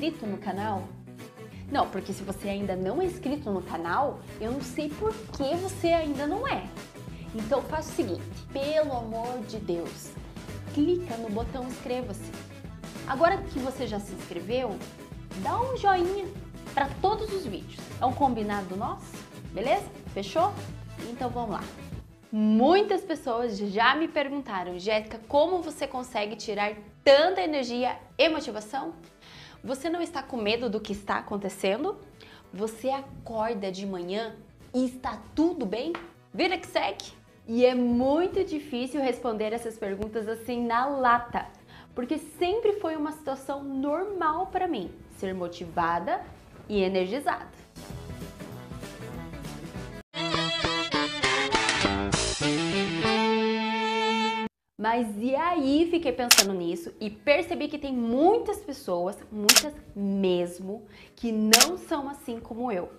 inscrito no canal? Não, porque se você ainda não é inscrito no canal, eu não sei por que você ainda não é. Então faça o seguinte, pelo amor de Deus, clica no botão inscreva-se. Agora que você já se inscreveu, dá um joinha para todos os vídeos. É um combinado nosso? Beleza? Fechou? Então vamos lá. Muitas pessoas já me perguntaram, Jéssica, como você consegue tirar tanta energia e motivação? Você não está com medo do que está acontecendo? Você acorda de manhã e está tudo bem? Vira que segue! E é muito difícil responder essas perguntas assim na lata, porque sempre foi uma situação normal para mim ser motivada e energizada. Mas e aí fiquei pensando nisso e percebi que tem muitas pessoas, muitas mesmo, que não são assim como eu,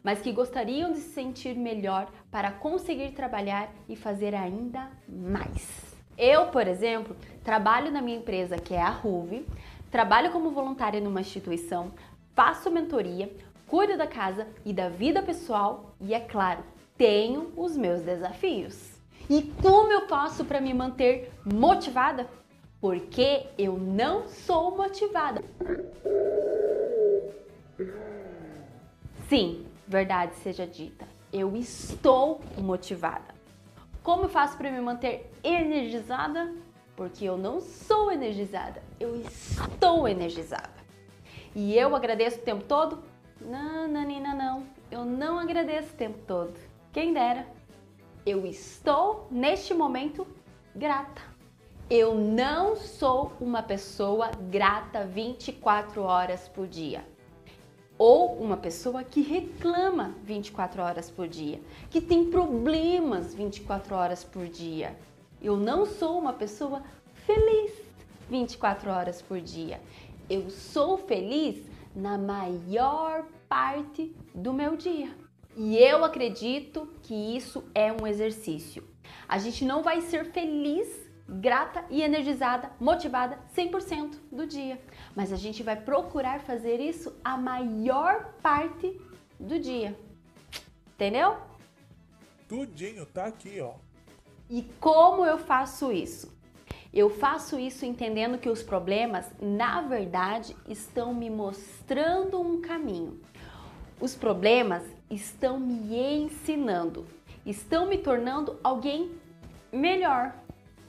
mas que gostariam de se sentir melhor para conseguir trabalhar e fazer ainda mais. Eu, por exemplo, trabalho na minha empresa que é a Ruve, trabalho como voluntária numa instituição, faço mentoria, cuido da casa e da vida pessoal e, é claro, tenho os meus desafios. E como eu faço para me manter motivada? Porque eu não sou motivada. Sim, verdade seja dita, eu estou motivada. Como eu faço para me manter energizada? Porque eu não sou energizada, eu estou energizada. E eu agradeço o tempo todo? Não, Nanina, não. Eu não agradeço o tempo todo. Quem dera. Eu estou, neste momento, grata. Eu não sou uma pessoa grata 24 horas por dia. Ou uma pessoa que reclama 24 horas por dia, que tem problemas 24 horas por dia. Eu não sou uma pessoa feliz 24 horas por dia. Eu sou feliz na maior parte do meu dia. E eu acredito que isso é um exercício. A gente não vai ser feliz, grata e energizada, motivada 100% do dia, mas a gente vai procurar fazer isso a maior parte do dia. Entendeu? Tudinho, tá aqui, ó. E como eu faço isso? Eu faço isso entendendo que os problemas, na verdade, estão me mostrando um caminho. Os problemas estão me ensinando, estão me tornando alguém melhor.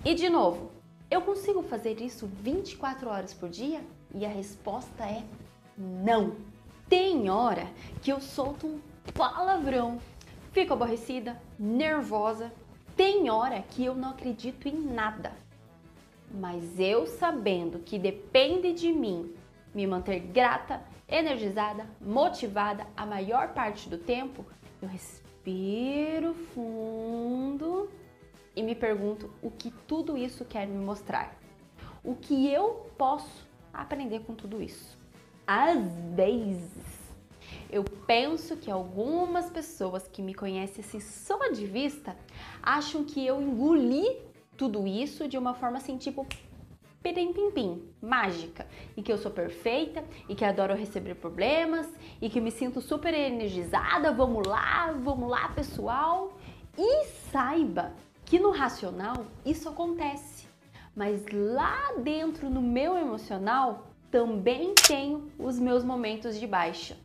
E de novo, eu consigo fazer isso 24 horas por dia? E a resposta é não. Tem hora que eu solto um palavrão, fico aborrecida, nervosa. Tem hora que eu não acredito em nada. Mas eu sabendo que depende de mim me manter grata, energizada, motivada a maior parte do tempo, eu respiro fundo e me pergunto o que tudo isso quer me mostrar. O que eu posso aprender com tudo isso? Às vezes, eu penso que algumas pessoas que me conhecem assim só de vista acham que eu engoli tudo isso de uma forma assim, tipo, pirim pim pim, mágica, e que eu sou perfeita e que adoro receber problemas e que me sinto super energizada, vamos lá, vamos lá, pessoal. E saiba que no racional isso acontece, mas lá dentro no meu emocional também tenho os meus momentos de baixa.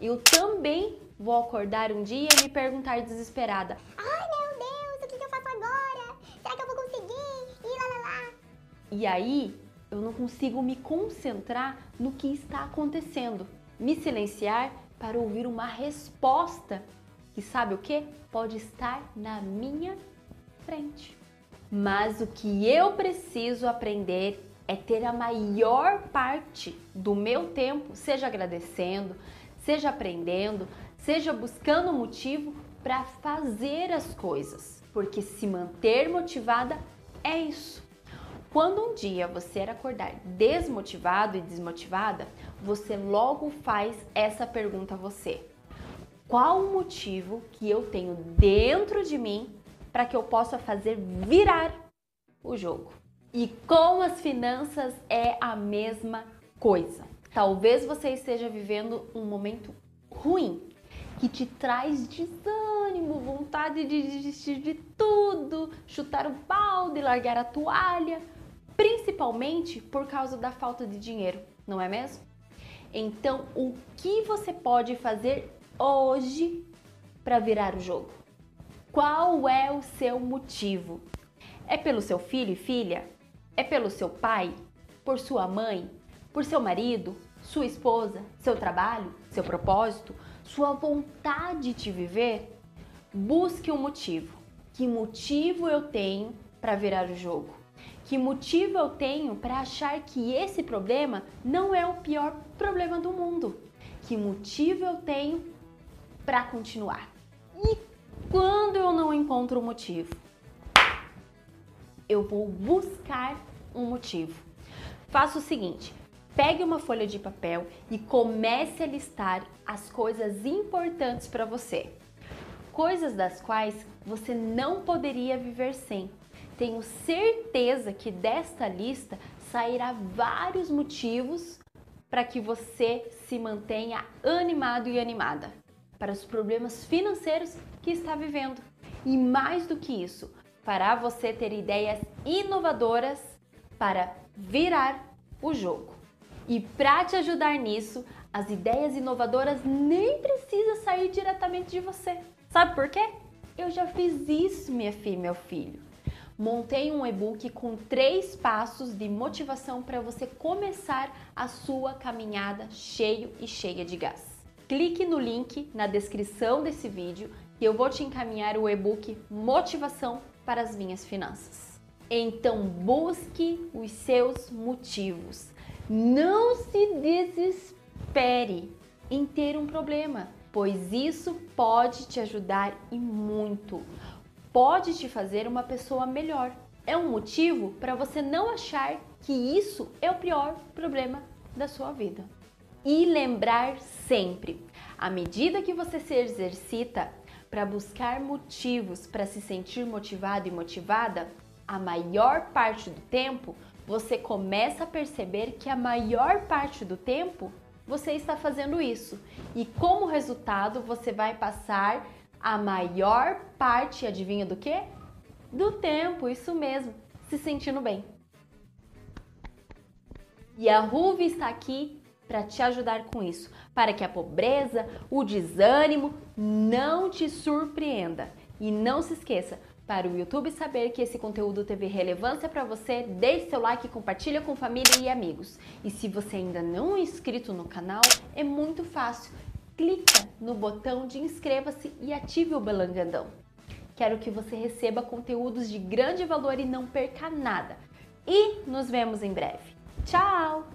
Eu também vou acordar um dia e me perguntar desesperada: E aí eu não consigo me concentrar no que está acontecendo, me silenciar para ouvir uma resposta que sabe o que? Pode estar na minha frente. Mas o que eu preciso aprender é ter a maior parte do meu tempo, seja agradecendo, seja aprendendo, seja buscando motivo para fazer as coisas. Porque se manter motivada é isso. Quando um dia você acordar desmotivado e desmotivada, você logo faz essa pergunta a você: qual o motivo que eu tenho dentro de mim para que eu possa fazer virar o jogo? E com as finanças é a mesma coisa. Talvez você esteja vivendo um momento ruim que te traz desânimo, vontade de desistir de tudo, chutar o balde, largar a toalha, principalmente por causa da falta de dinheiro, não é mesmo? Então, o que você pode fazer hoje para virar o jogo? Qual é o seu motivo? É pelo seu filho e filha? É pelo seu pai? Por sua mãe? Por seu marido? Sua esposa? Seu trabalho? Seu propósito? Sua vontade de viver? Busque um motivo. Que motivo eu tenho para virar o jogo? Que motivo eu tenho para achar que esse problema não é o pior problema do mundo? Que motivo eu tenho para continuar? E quando eu não encontro o motivo? Eu vou buscar um motivo. Faça o seguinte: pegue uma folha de papel e comece a listar as coisas importantes para você. Coisas das quais você não poderia viver sem. Tenho certeza que desta lista sairá vários motivos para que você se mantenha animado e animada para os problemas financeiros que está vivendo. E mais do que isso, fará você ter ideias inovadoras para virar o jogo. E para te ajudar nisso, as ideias inovadoras nem precisa sair diretamente de você. Sabe por quê? Eu já fiz isso, minha filha, meu filho. Montei um e-book com três passos de motivação para você começar a sua caminhada cheio e cheia de gás clique no link na descrição desse vídeo e eu vou te encaminhar o e-book Motivação para as Minhas Finanças. Então busque os seus motivos. Não se desespere em ter um problema, pois isso pode te ajudar e muito. Pode te fazer uma pessoa melhor. É um motivo para você não achar que isso é o pior problema da sua vida e lembrar sempre, à medida que você se exercita para buscar motivos para se sentir motivado e motivada, a maior parte do tempo você começa a perceber que a maior parte do tempo você está fazendo isso. E como resultado, você vai passar a maior parte, adivinha do que? Do tempo, isso mesmo, se sentindo bem. E a Ruve está aqui para te ajudar com isso, para que a pobreza, o desânimo não te surpreenda. E não se esqueça, para o YouTube saber que esse conteúdo teve relevância para você, deixe seu like, compartilha com família e amigos. E se você ainda não é inscrito no canal, é muito fácil. Clica no botão de inscreva-se e ative o belangadão. Quero que você receba conteúdos de grande valor e não perca nada. E nos vemos em breve. Tchau!